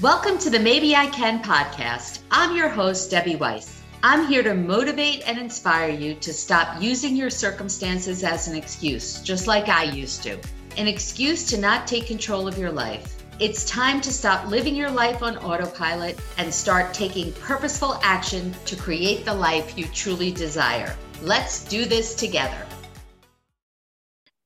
Welcome to the Maybe I Can podcast. I'm your host, Debbie Weiss. I'm here to motivate and inspire you to stop using your circumstances as an excuse, just like I used to. An excuse to not take control of your life. It's time to stop living your life on autopilot and start taking purposeful action to create the life you truly desire. Let's do this together.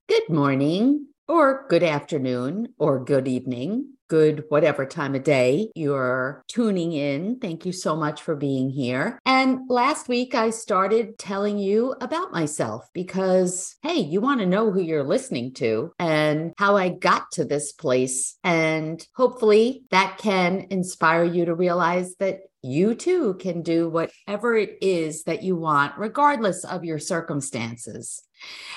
Good morning, or good afternoon, or good evening good whatever time of day you're tuning in. Thank you so much for being here. And last week I started telling you about myself because, hey, you want to know who you're listening to and how I got to this place. And hopefully that can inspire you to realize that you too can do whatever it is that you want, regardless of your circumstances.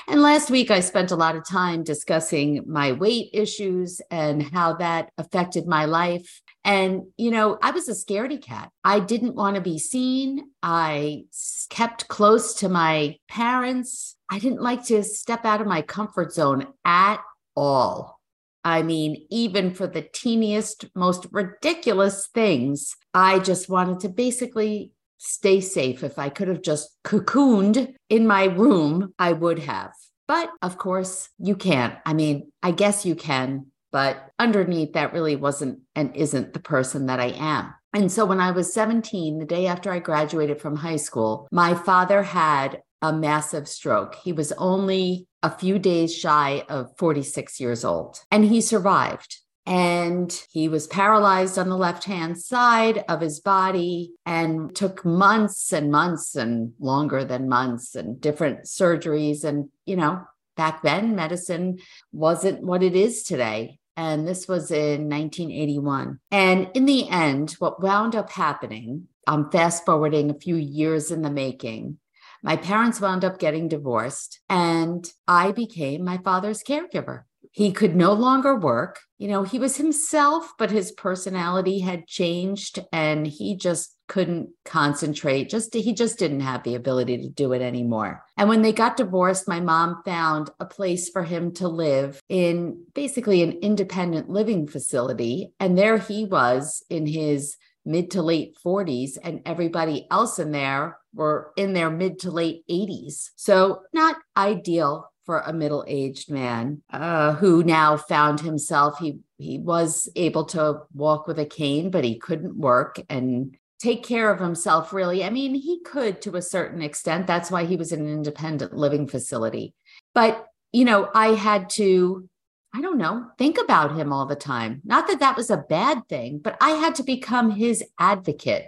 And last week, I spent a lot of time discussing my weight issues and how that affected my life. And, you know, I was a scaredy cat. I didn't want to be seen. I kept close to my parents. I didn't like to step out of my comfort zone at all. I mean, even for the teeniest, most ridiculous things, I just wanted to basically stay safe. If I could have just cocooned in my room, I would have. But of course, you can't. I mean, I guess you can, but underneath that really wasn't and isn't the person that I am. And so when I was 17, the day after I graduated from high school, my father had a massive stroke. He was only a few days shy of 46 years old, and he survived and he was paralyzed on the left hand side of his body and took months and months and longer than months and different surgeries. And you know back then medicine wasn't what it is today. And this was in 1981 and in the end what wound up happening i'm fast forwarding a few years in the making. My parents wound up getting divorced and i became my father's caregiver he could no longer work. You know, he was himself, but his personality had changed and he just couldn't concentrate. Just he just didn't have the ability to do it anymore. And when they got divorced, my mom found a place for him to live in basically an independent living facility. And there he was in his mid to late 40s and everybody else in there were in their mid to late 80s. So not ideal for a middle-aged man uh, who now found himself he he was able to walk with a cane but he couldn't work and take care of himself really. I mean he could to a certain extent. That's why he was in an independent living facility. But you know i had to i don't know think about him all the time. Not that that was a bad thing but i had to become his advocate.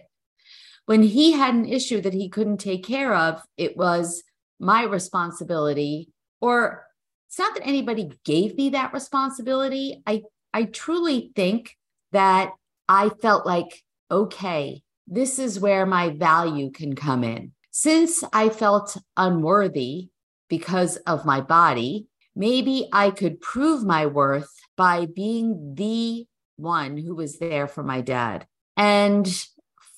When he had an issue that he couldn't take care of it was my responsibility or it's not that anybody gave me that responsibility. I I truly think that I felt like, okay, this is where my value can come in. Since I felt unworthy because of my body, maybe I could prove my worth by being the one who was there for my dad. And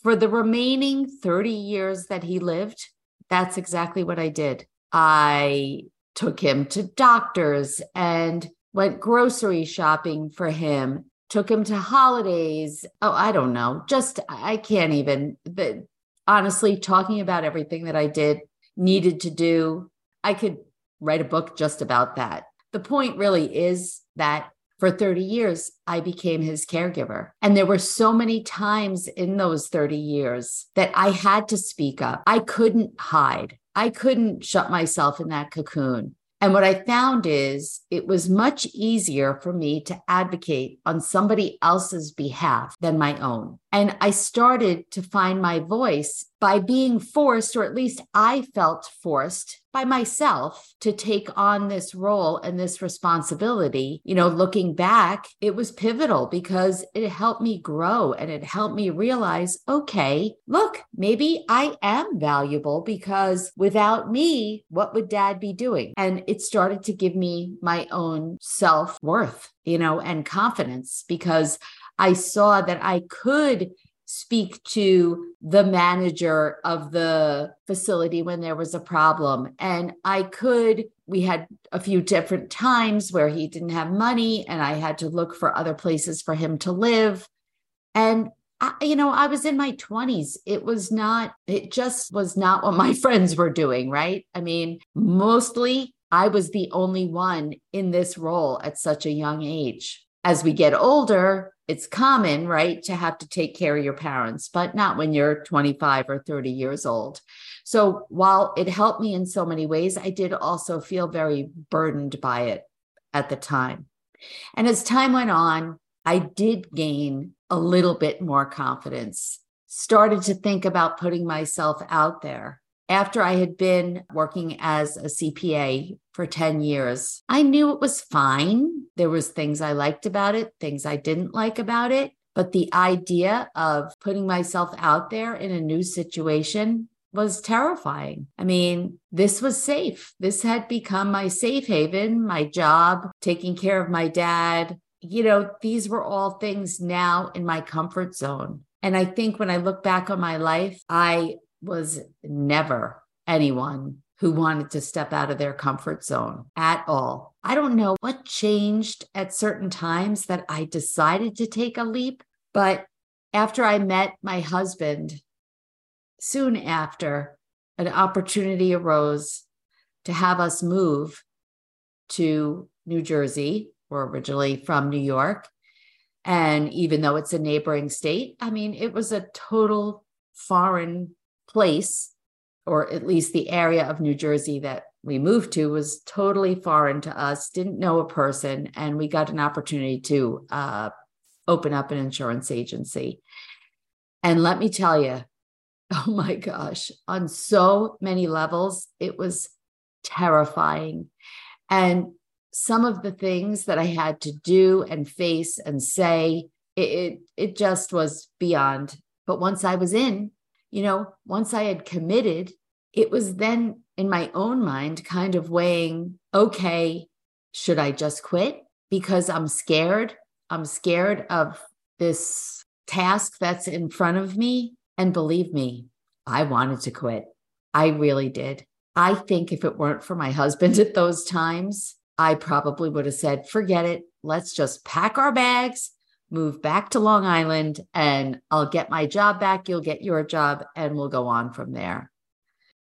for the remaining 30 years that he lived, that's exactly what I did. I took him to doctors and went grocery shopping for him, took him to holidays. Oh, I don't know. Just, I can't even, but honestly, talking about everything that I did, needed to do, I could write a book just about that. The point really is that for 30 years, I became his caregiver. And there were so many times in those 30 years that I had to speak up. I couldn't hide. I couldn't shut myself in that cocoon. And what I found is it was much easier for me to advocate on somebody else's behalf than my own. And I started to find my voice by being forced, or at least I felt forced by myself to take on this role and this responsibility. You know, looking back, it was pivotal because it helped me grow and it helped me realize okay, look, maybe I am valuable because without me, what would dad be doing? And it started to give me my own self worth, you know, and confidence because I saw that I could speak to the manager of the facility when there was a problem. And I could, we had a few different times where he didn't have money and I had to look for other places for him to live. And I, you know, I was in my 20s. It was not, it just was not what my friends were doing, right? I mean, mostly I was the only one in this role at such a young age. As we get older, it's common, right, to have to take care of your parents, but not when you're 25 or 30 years old. So while it helped me in so many ways, I did also feel very burdened by it at the time. And as time went on, I did gain a little bit more confidence, started to think about putting myself out there. After I had been working as a CPA for 10 years, I knew it was fine. There was things I liked about it, things I didn't like about it, but the idea of putting myself out there in a new situation was terrifying. I mean, this was safe. This had become my safe haven, my job, taking care of my dad, you know, these were all things now in my comfort zone. And I think when I look back on my life, I was never anyone who wanted to step out of their comfort zone at all. I don't know what changed at certain times that I decided to take a leap, but after I met my husband, soon after, an opportunity arose to have us move to New Jersey were originally from New York. And even though it's a neighboring state, I mean, it was a total foreign place, or at least the area of New Jersey that we moved to was totally foreign to us, didn't know a person. And we got an opportunity to uh, open up an insurance agency. And let me tell you, oh my gosh, on so many levels, it was terrifying. And some of the things that I had to do and face and say, it, it, it just was beyond. But once I was in, you know, once I had committed, it was then in my own mind kind of weighing, okay, should I just quit because I'm scared? I'm scared of this task that's in front of me. And believe me, I wanted to quit. I really did. I think if it weren't for my husband at those times, I probably would have said, forget it. Let's just pack our bags, move back to Long Island, and I'll get my job back. You'll get your job, and we'll go on from there.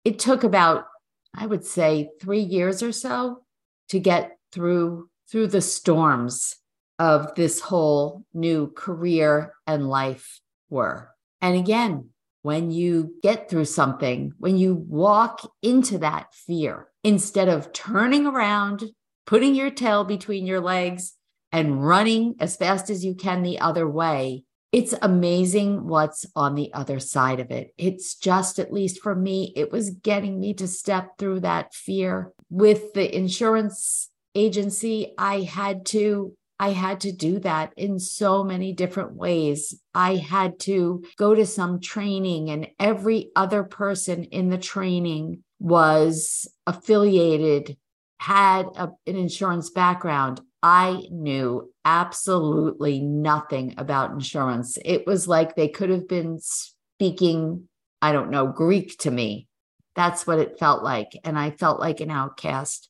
It took about, I would say, three years or so to get through through the storms of this whole new career and life were. And again, when you get through something, when you walk into that fear, instead of turning around putting your tail between your legs and running as fast as you can the other way. It's amazing what's on the other side of it. It's just, at least for me, it was getting me to step through that fear. With the insurance agency, I had to I had to do that in so many different ways. I had to go to some training, and every other person in the training was affiliated had a, an insurance background, I knew absolutely nothing about insurance. It was like they could have been speaking, I don't know, Greek to me. That's what it felt like. And I felt like an outcast.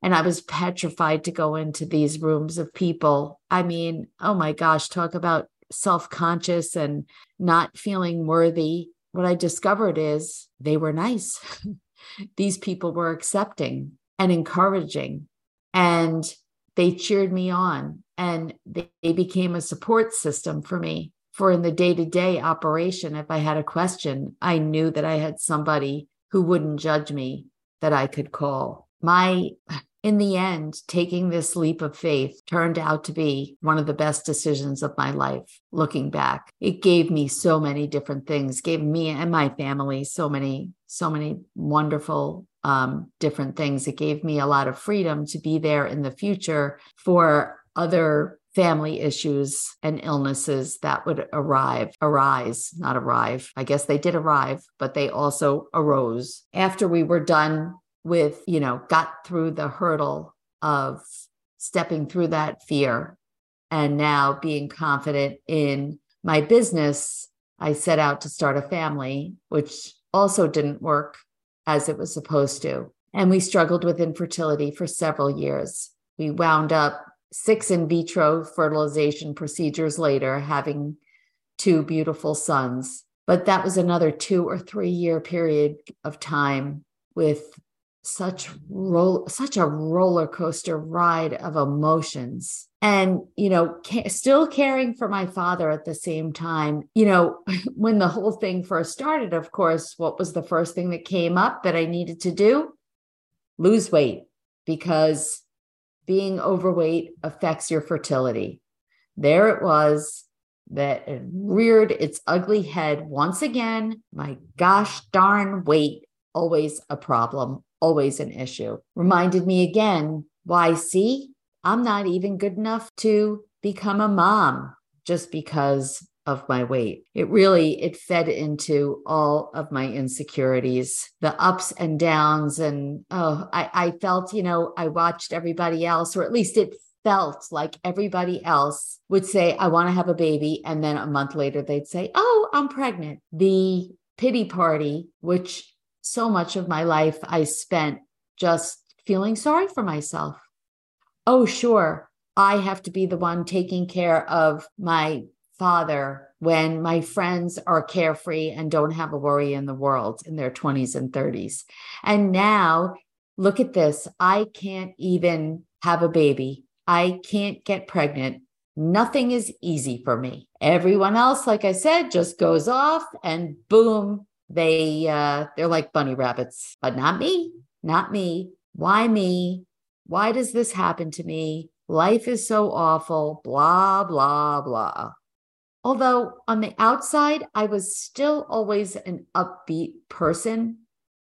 And I was petrified to go into these rooms of people. I mean, oh my gosh, talk about self conscious and not feeling worthy. What I discovered is they were nice. these people were accepting and encouraging. And they cheered me on and they, they became a support system for me. For in the day to day operation, if I had a question, I knew that I had somebody who wouldn't judge me that I could call. My in the end, taking this leap of faith turned out to be one of the best decisions of my life. Looking back, it gave me so many different things, gave me and my family so many, so many wonderful um, different things. It gave me a lot of freedom to be there in the future for other family issues and illnesses that would arrive arise not arrive. I guess they did arrive but they also arose after we were done with you know got through the hurdle of stepping through that fear. And now being confident in my business i set out to start a family which also didn't work as it was supposed to. And we struggled with infertility for several years. We wound up six in vitro fertilization procedures later, having two beautiful sons. But that was another two or three year period of time with such roll such a roller coaster ride of emotions. And you know ca- still caring for my father at the same time. You know when the whole thing first started of course what was the first thing that came up that i needed to do? Lose weight because being overweight affects your fertility. There it was that it reared its ugly head once again. My gosh darn weight always a problem always an issue. Reminded me again why, see, I'm not even good enough to become a mom just because of my weight. It really it fed into all of my insecurities, the ups and downs and oh, I I felt, you know, I watched everybody else or at least it felt like everybody else would say I want to have a baby and then a month later they'd say, "Oh, I'm pregnant." The pity party which so much of my life I spent just feeling sorry for myself. Oh, sure, I have to be the one taking care of my father when my friends are carefree and don't have a worry in the world in their 20s and 30s. And now, look at this I can't even have a baby, I can't get pregnant. Nothing is easy for me. Everyone else, like I said, just goes off and boom, they uh they're like bunny rabbits but not me not me. Why me? Why does this happen to me? Life is so awful blah blah blah. Although on the outside i was still always an upbeat person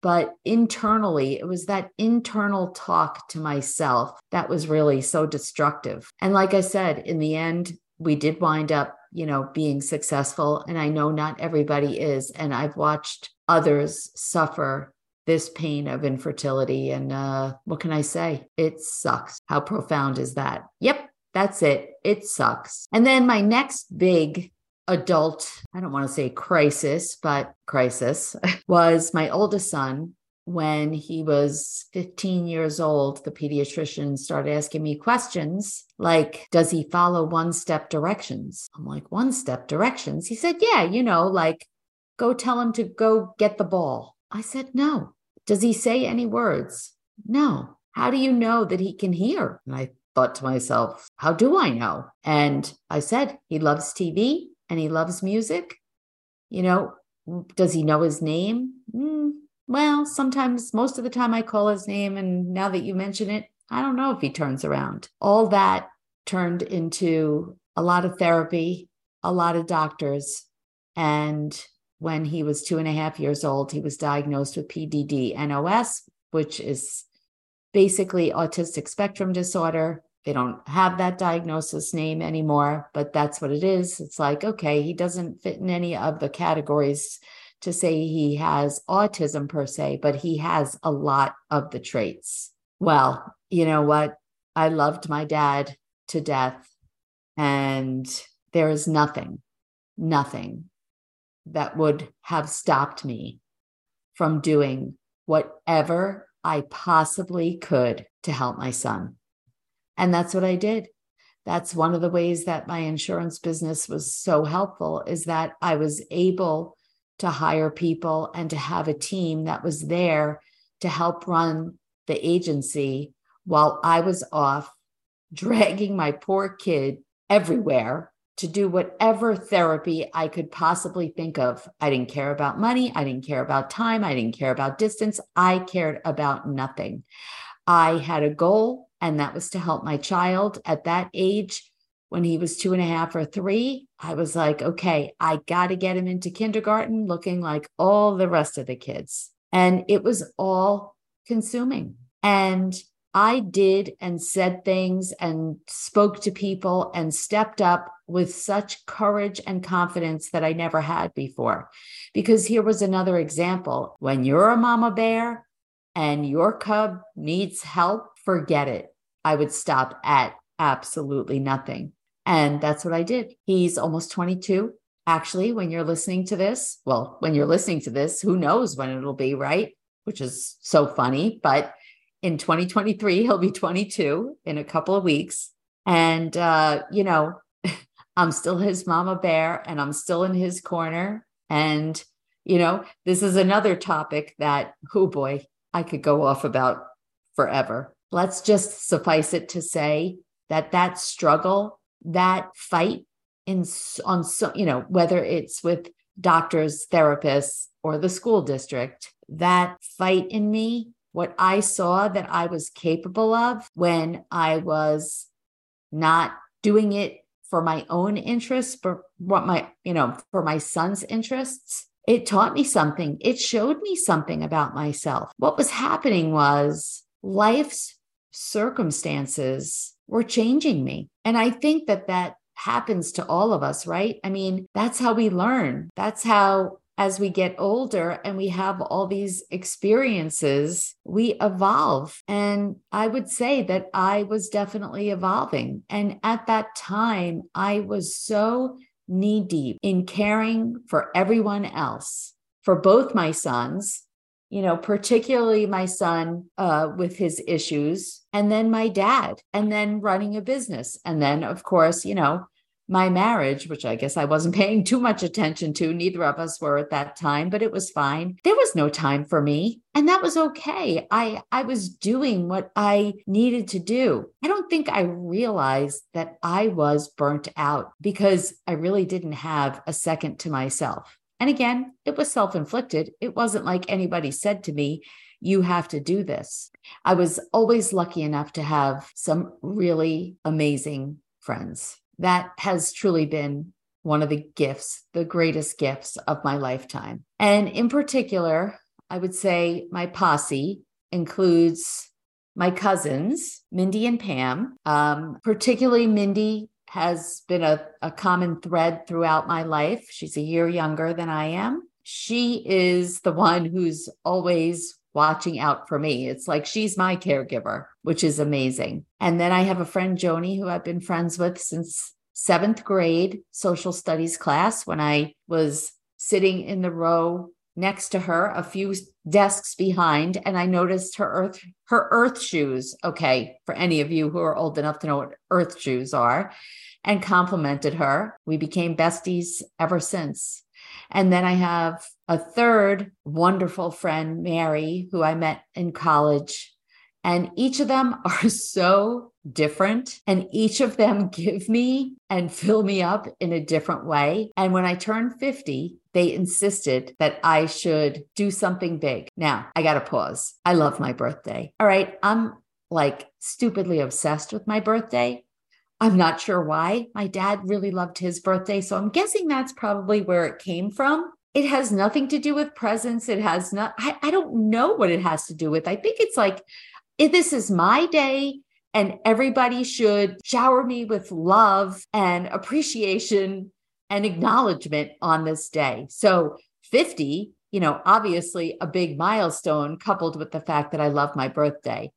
but internally it was that internal talk to myself that was really so destructive. And like i said in the end we did wind up you know, being successful. And I know not everybody is. And I've watched others suffer this pain of infertility. And uh, what can I say? It sucks. How profound is that? Yep, that's it. It sucks. And then my next big adult, I don't want to say crisis, but crisis was my oldest son when he was 15 years old, the pediatrician started asking me questions like, Does he follow one step directions? I'm like, One step directions? He said, Yeah, you know, like, go tell him to go get the ball. I said, No. Does he say any words? No. How do you know that he can hear? And I thought to myself, How do I know? And I said, He loves TV and he loves music. You know, does he know his name? Mm, well, sometimes, most of the time, I call his name. And now that you mention it, I don't know if he turns around. All that turned into a lot of therapy, a lot of doctors. And when he was two and a half years old, he was diagnosed with PDD NOS, which is basically autistic spectrum disorder. They don't have that diagnosis name anymore, but that's what it is. It's like, okay, he doesn't fit in any of the categories to say he has autism per se, but he has a lot of the traits. Well, you know what? I loved my dad to death, and there is nothing, nothing that would have stopped me from doing whatever I possibly could to help my son. And that's what I did. That's one of the ways that my insurance business was so helpful is that I was able to hire people and to have a team that was there to help run the agency while I was off dragging my poor kid everywhere to do whatever therapy I could possibly think of. I didn't care about money. I didn't care about time. I didn't care about distance. I cared about nothing. I had a goal, and that was to help my child at that age when he was two and a half or three, I was like, okay, I got to get him into kindergarten looking like all the rest of the kids. And it was all consuming. And I did and said things and spoke to people and stepped up with such courage and confidence that I never had before. Because here was another example when you're a mama bear and your cub needs help, forget it. I would stop at absolutely nothing. And that's what I did. He's almost 22. Actually, when you're listening to this, well, when you're listening to this, who knows when it'll be, right? Which is so funny. But in 2023, he'll be 22 in a couple of weeks. And, uh, you know, I'm still his mama bear and I'm still in his corner. And, you know, this is another topic that, oh boy, I could go off about forever. Let's just suffice it to say that that struggle, that fight in on so, you know, whether it's with doctors, therapists, or the school district, that fight in me, what I saw that I was capable of when I was not doing it for my own interests, for what my, you know, for my son's interests, it taught me something. It showed me something about myself. What was happening was life's circumstances were changing me. And I think that that happens to all of us, right? I mean, that's how we learn. That's how as we get older and we have all these experiences, we evolve. And I would say that I was definitely evolving. And at that time, I was so knee deep in caring for everyone else, for both my sons. You know, particularly my son uh, with his issues, and then my dad, and then running a business. And then, of course, you know, my marriage, which I guess I wasn't paying too much attention to. Neither of us were at that time, but it was fine. There was no time for me. And that was okay. I, I was doing what I needed to do. I don't think I realized that I was burnt out because I really didn't have a second to myself. And again, it was self inflicted. It wasn't like anybody said to me, you have to do this. I was always lucky enough to have some really amazing friends that has truly been one of the gifts, the greatest gifts of my lifetime. And in particular, I would say my posse includes my cousins, Mindy and Pam. Um, particularly, Mindy has been a, a common thread throughout my life. She's a year younger than I am. She is the one who's always watching out for me. It's like she's my caregiver, which is amazing. And then I have a friend, Joni, who I've been friends with since seventh grade social studies class when I was sitting in the row next to her, a few desks behind, and I noticed her earth her earth shoes. Okay, for any of you who are old enough to know what earth shoes are, and complimented her. We became besties ever since. And then I have a third wonderful friend, Mary, who I met in college. And each of them are so different, and each of them give me and fill me up in a different way. And when I turned 50, they insisted that I should do something big. Now, I got to pause. I love my birthday. All right. I'm like stupidly obsessed with my birthday. I'm not sure why. My dad really loved his birthday. So I'm guessing that's probably where it came from. It has nothing to do with presents. It has not, I, I don't know what it has to do with. I think it's like, this is my day and everybody should shower me with love and appreciation and acknowledgement on this day. So 50, you know, obviously a big milestone coupled with the fact that I love my birthday.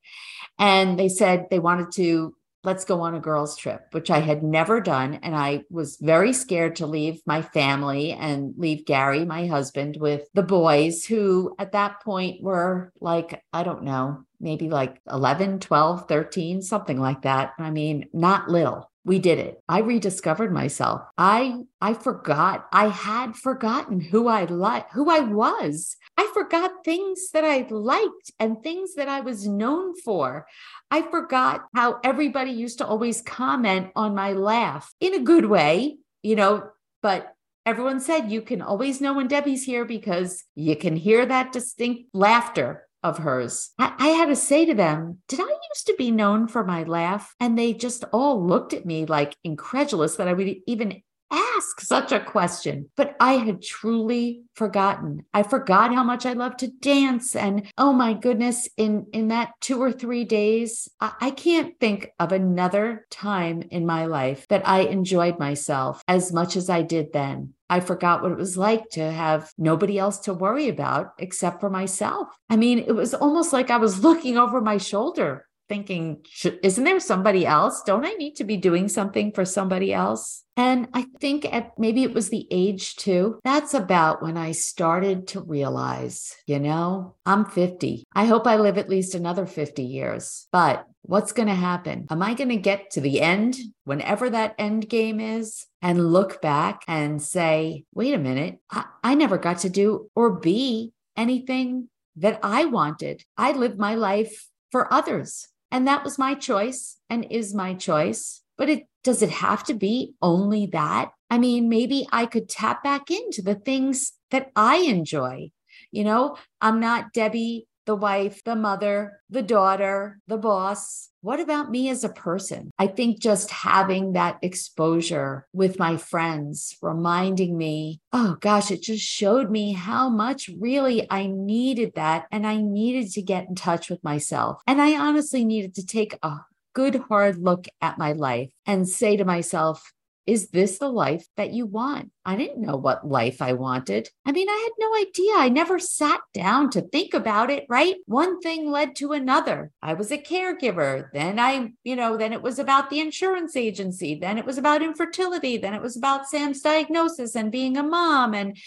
And they said they wanted to let's go on a girls' trip, which I had never done. And I was very scared to leave my family and leave Gary, my husband, with the boys who at that point were like, I don't know, maybe like 11, 12, 13, something like that. I mean, not little we did it. I rediscovered myself. I i forgot. I had forgotten who i like who i was. I forgot things that i liked and things that i was known for. I forgot how everybody used to always comment on my laugh in a good way you know but everyone said you can always know when debbie's here because you can hear that distinct laughter of hers. I, I, had to say to them, Did I used to be known for my laugh? And they just all looked at me like incredulous that I would even ask such a question. But I had truly forgotten. I forgot how much I loved to dance. And oh my goodness, in, in that two or three days, I, I can't think of another time in my life that I enjoyed myself as much as I did then. I forgot what it was like to have nobody else to worry about except for myself. I mean, it was almost like I was looking over my shoulder thinking, isn't there somebody else? Don't I need to be doing something for somebody else? And I think at maybe it was the age too. That's about when I started to realize, you know, I'm 50. I hope I live at least another 50 years. But what's going to happen? Am I going to get to the end, whenever that end game is, and look back and say, wait a minute, I, I never got to do or be anything that I wanted. I lived my life for others. And that was my choice and is my choice. But it does it have to be only that? I mean, maybe I could tap back into the things that I enjoy. You know, I'm not Debbie the wife, the mother, the daughter, the boss. What about me as a person? I think just having that exposure with my friends, reminding me, oh gosh, it just showed me how much really I needed that. And I needed to get in touch with myself. And I honestly needed to take a good hard look at my life and say to myself, is this the life that you want? I didn't know what life I wanted. I mean, I had no idea. I never sat down to think about it, right? One thing led to another. I was a caregiver. Then I, you know, then it was about the insurance agency. Then it was about infertility. Then it was about Sam's diagnosis and being a mom. And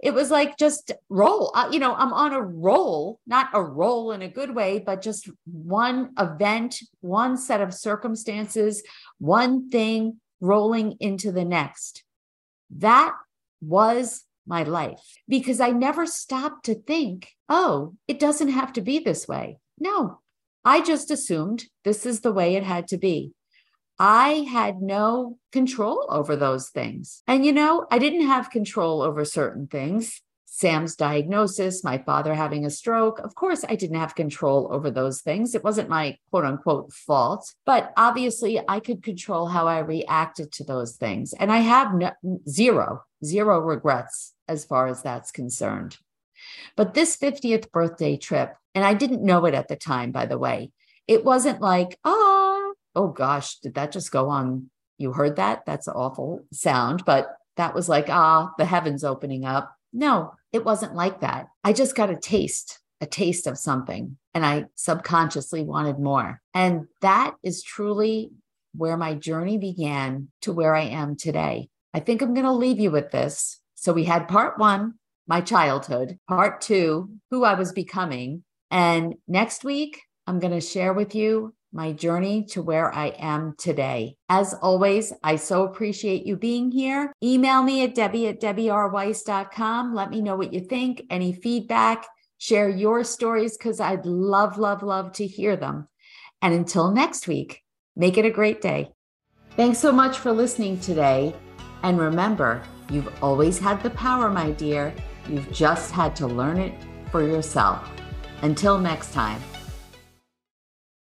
it was like just roll. Uh, you know, I'm on a roll, not a roll in a good way, but just one event, one set of circumstances, one thing rolling into the next. That was my life because I never stopped to think, oh, it doesn't have to be this way. No, I just assumed this is the way it had to be. I had no control over those things. And, you know, I didn't have control over certain things. Sam's diagnosis, my father having a stroke. Of course, I didn't have control over those things. It wasn't my quote unquote fault, but obviously I could control how I reacted to those things. And I have no, zero, zero regrets as far as that's concerned. But this 50th birthday trip, and I didn't know it at the time, by the way, it wasn't like, oh, oh gosh, did that just go on? You heard that? That's an awful sound, but that was like, ah, the heavens opening up. No, it wasn't like that. I just got a taste, a taste of something, and I subconsciously wanted more. And that is truly where my journey began to where I am today. I think I'm going to leave you with this. So we had part one, my childhood, part two, who I was becoming. And next week, I'm going to share with you my journey to where I am today. As always, I so appreciate you being here. Email me at debbie at debbierweiss.com. Let me know what you think, any feedback, share your stories because I'd love, love, love to hear them. And until next week, make it a great day. Thanks so much for listening today. And remember, you've always had the power, my dear. You've just had to learn it for yourself. Until next time.